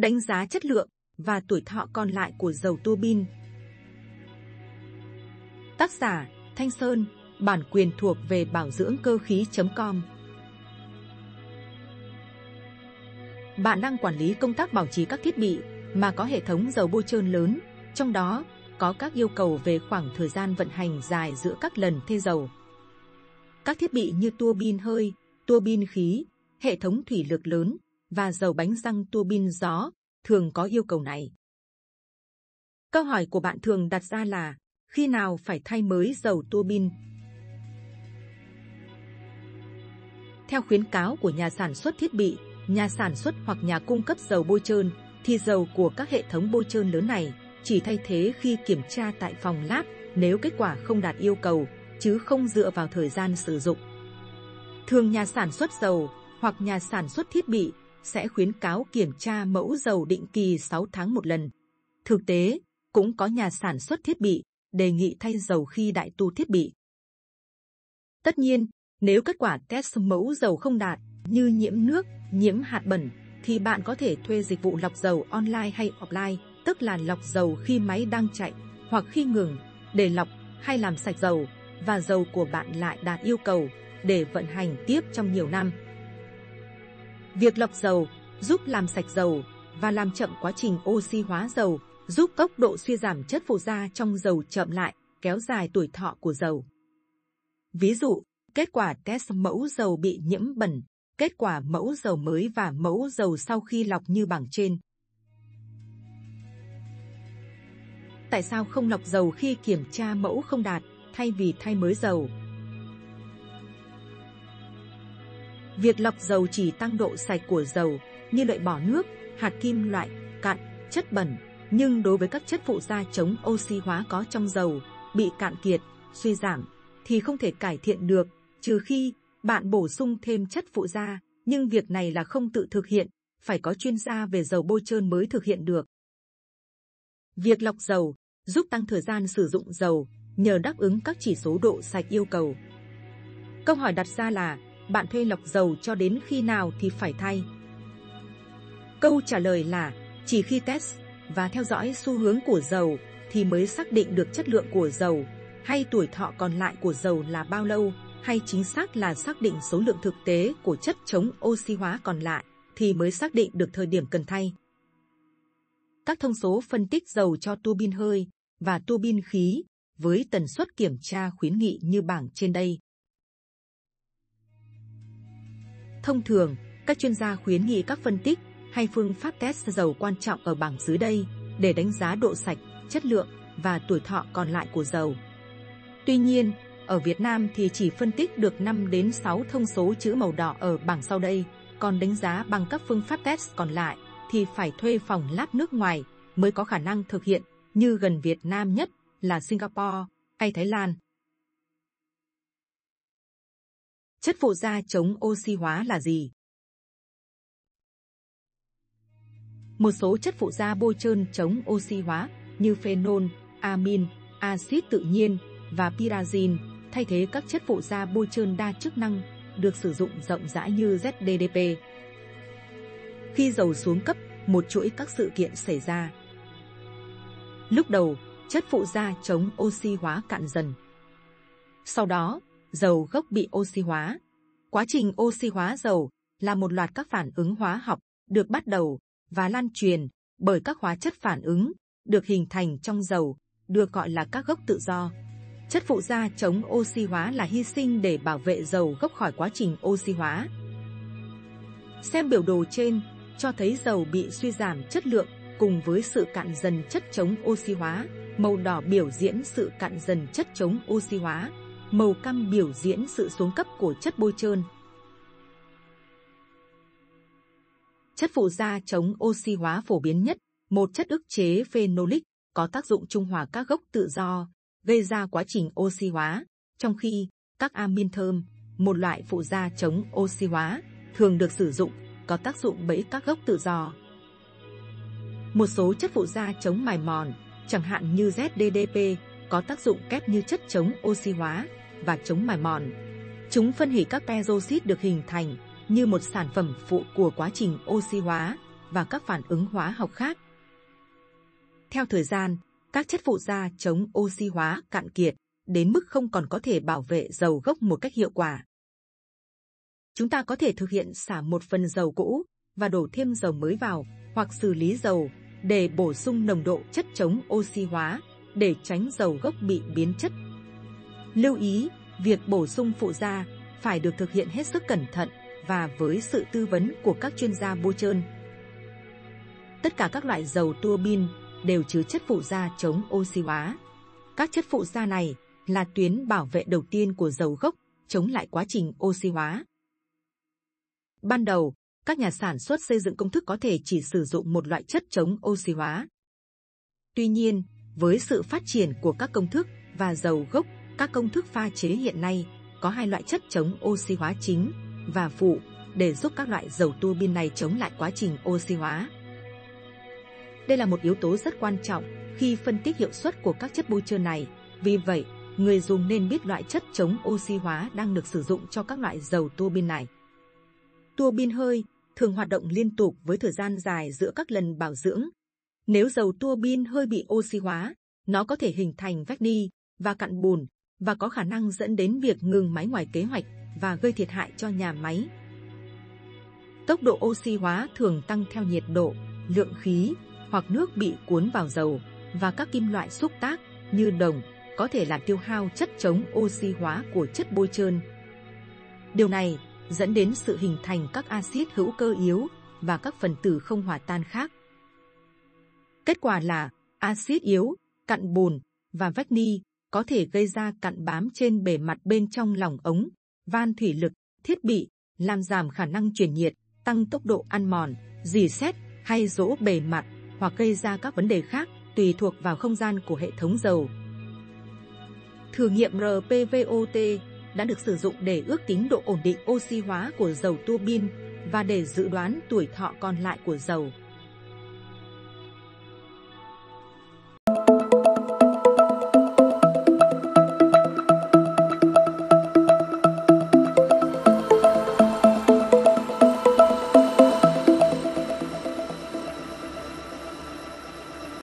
Đánh giá chất lượng và tuổi thọ còn lại của dầu tua bin. Tác giả Thanh Sơn, bản quyền thuộc về bảo dưỡng cơ khí.com. Bạn đang quản lý công tác bảo trì các thiết bị mà có hệ thống dầu bôi trơn lớn, trong đó có các yêu cầu về khoảng thời gian vận hành dài giữa các lần thay dầu. Các thiết bị như tua bin hơi, tua bin khí, hệ thống thủy lực lớn và dầu bánh răng tua bin gió thường có yêu cầu này. Câu hỏi của bạn thường đặt ra là khi nào phải thay mới dầu tua bin? Theo khuyến cáo của nhà sản xuất thiết bị, nhà sản xuất hoặc nhà cung cấp dầu bôi trơn, thì dầu của các hệ thống bôi trơn lớn này chỉ thay thế khi kiểm tra tại phòng lab nếu kết quả không đạt yêu cầu, chứ không dựa vào thời gian sử dụng. Thường nhà sản xuất dầu hoặc nhà sản xuất thiết bị sẽ khuyến cáo kiểm tra mẫu dầu định kỳ 6 tháng một lần. Thực tế, cũng có nhà sản xuất thiết bị đề nghị thay dầu khi đại tu thiết bị. Tất nhiên, nếu kết quả test mẫu dầu không đạt như nhiễm nước, nhiễm hạt bẩn, thì bạn có thể thuê dịch vụ lọc dầu online hay offline, tức là lọc dầu khi máy đang chạy hoặc khi ngừng để lọc hay làm sạch dầu và dầu của bạn lại đạt yêu cầu để vận hành tiếp trong nhiều năm. Việc lọc dầu giúp làm sạch dầu và làm chậm quá trình oxy hóa dầu, giúp tốc độ suy giảm chất phụ gia trong dầu chậm lại, kéo dài tuổi thọ của dầu. Ví dụ, kết quả test mẫu dầu bị nhiễm bẩn, kết quả mẫu dầu mới và mẫu dầu sau khi lọc như bảng trên. Tại sao không lọc dầu khi kiểm tra mẫu không đạt, thay vì thay mới dầu? Việc lọc dầu chỉ tăng độ sạch của dầu, như loại bỏ nước, hạt kim loại, cặn, chất bẩn. Nhưng đối với các chất phụ gia chống oxy hóa có trong dầu, bị cạn kiệt, suy giảm, thì không thể cải thiện được, trừ khi bạn bổ sung thêm chất phụ gia. Nhưng việc này là không tự thực hiện, phải có chuyên gia về dầu bôi trơn mới thực hiện được. Việc lọc dầu giúp tăng thời gian sử dụng dầu nhờ đáp ứng các chỉ số độ sạch yêu cầu. Câu hỏi đặt ra là bạn thuê lọc dầu cho đến khi nào thì phải thay? Câu trả lời là, chỉ khi test và theo dõi xu hướng của dầu thì mới xác định được chất lượng của dầu, hay tuổi thọ còn lại của dầu là bao lâu, hay chính xác là xác định số lượng thực tế của chất chống oxy hóa còn lại thì mới xác định được thời điểm cần thay. Các thông số phân tích dầu cho tua bin hơi và tua bin khí với tần suất kiểm tra khuyến nghị như bảng trên đây. Thông thường, các chuyên gia khuyến nghị các phân tích hay phương pháp test dầu quan trọng ở bảng dưới đây để đánh giá độ sạch, chất lượng và tuổi thọ còn lại của dầu. Tuy nhiên, ở Việt Nam thì chỉ phân tích được 5 đến 6 thông số chữ màu đỏ ở bảng sau đây, còn đánh giá bằng các phương pháp test còn lại thì phải thuê phòng lab nước ngoài mới có khả năng thực hiện như gần Việt Nam nhất là Singapore hay Thái Lan. Chất phụ gia chống oxy hóa là gì? Một số chất phụ gia bôi trơn chống oxy hóa như phenol, amin, axit tự nhiên và pyrazine thay thế các chất phụ gia bôi trơn đa chức năng được sử dụng rộng rãi như ZDDP. Khi dầu xuống cấp, một chuỗi các sự kiện xảy ra. Lúc đầu, chất phụ gia chống oxy hóa cạn dần. Sau đó, dầu gốc bị oxy hóa. Quá trình oxy hóa dầu là một loạt các phản ứng hóa học được bắt đầu và lan truyền bởi các hóa chất phản ứng được hình thành trong dầu, được gọi là các gốc tự do. Chất phụ gia chống oxy hóa là hy sinh để bảo vệ dầu gốc khỏi quá trình oxy hóa. Xem biểu đồ trên cho thấy dầu bị suy giảm chất lượng cùng với sự cạn dần chất chống oxy hóa. Màu đỏ biểu diễn sự cạn dần chất chống oxy hóa, màu cam biểu diễn sự xuống cấp của chất bôi trơn. Chất phụ gia chống oxy hóa phổ biến nhất, một chất ức chế phenolic có tác dụng trung hòa các gốc tự do, gây ra quá trình oxy hóa, trong khi các amin thơm, một loại phụ gia chống oxy hóa, thường được sử dụng có tác dụng bẫy các gốc tự do. Một số chất phụ gia chống mài mòn, chẳng hạn như ZDDP, có tác dụng kép như chất chống oxy hóa và chống mài mòn. Chúng phân hủy các peroxit được hình thành như một sản phẩm phụ của quá trình oxy hóa và các phản ứng hóa học khác. Theo thời gian, các chất phụ gia chống oxy hóa cạn kiệt, đến mức không còn có thể bảo vệ dầu gốc một cách hiệu quả. Chúng ta có thể thực hiện xả một phần dầu cũ và đổ thêm dầu mới vào, hoặc xử lý dầu để bổ sung nồng độ chất chống oxy hóa, để tránh dầu gốc bị biến chất. Lưu ý, việc bổ sung phụ gia phải được thực hiện hết sức cẩn thận và với sự tư vấn của các chuyên gia bôi trơn. Tất cả các loại dầu tua bin đều chứa chất phụ gia chống oxy hóa. Các chất phụ gia này là tuyến bảo vệ đầu tiên của dầu gốc chống lại quá trình oxy hóa. Ban đầu, các nhà sản xuất xây dựng công thức có thể chỉ sử dụng một loại chất chống oxy hóa. Tuy nhiên, với sự phát triển của các công thức và dầu gốc, các công thức pha chế hiện nay có hai loại chất chống oxy hóa chính và phụ để giúp các loại dầu tua bin này chống lại quá trình oxy hóa. Đây là một yếu tố rất quan trọng khi phân tích hiệu suất của các chất bôi trơn này. Vì vậy, người dùng nên biết loại chất chống oxy hóa đang được sử dụng cho các loại dầu tua bin này. Tua bin hơi thường hoạt động liên tục với thời gian dài giữa các lần bảo dưỡng. Nếu dầu tua bin hơi bị oxy hóa, nó có thể hình thành vách ni và cặn bùn và có khả năng dẫn đến việc ngừng máy ngoài kế hoạch và gây thiệt hại cho nhà máy. Tốc độ oxy hóa thường tăng theo nhiệt độ, lượng khí hoặc nước bị cuốn vào dầu và các kim loại xúc tác như đồng có thể làm tiêu hao chất chống oxy hóa của chất bôi trơn. Điều này dẫn đến sự hình thành các axit hữu cơ yếu và các phần tử không hòa tan khác. Kết quả là axit yếu, cặn bùn và vách ni có thể gây ra cặn bám trên bề mặt bên trong lòng ống, van thủy lực, thiết bị, làm giảm khả năng truyền nhiệt, tăng tốc độ ăn mòn, dì xét hay rỗ bề mặt hoặc gây ra các vấn đề khác tùy thuộc vào không gian của hệ thống dầu. Thử nghiệm RPVOT đã được sử dụng để ước tính độ ổn định oxy hóa của dầu tua bin và để dự đoán tuổi thọ còn lại của dầu.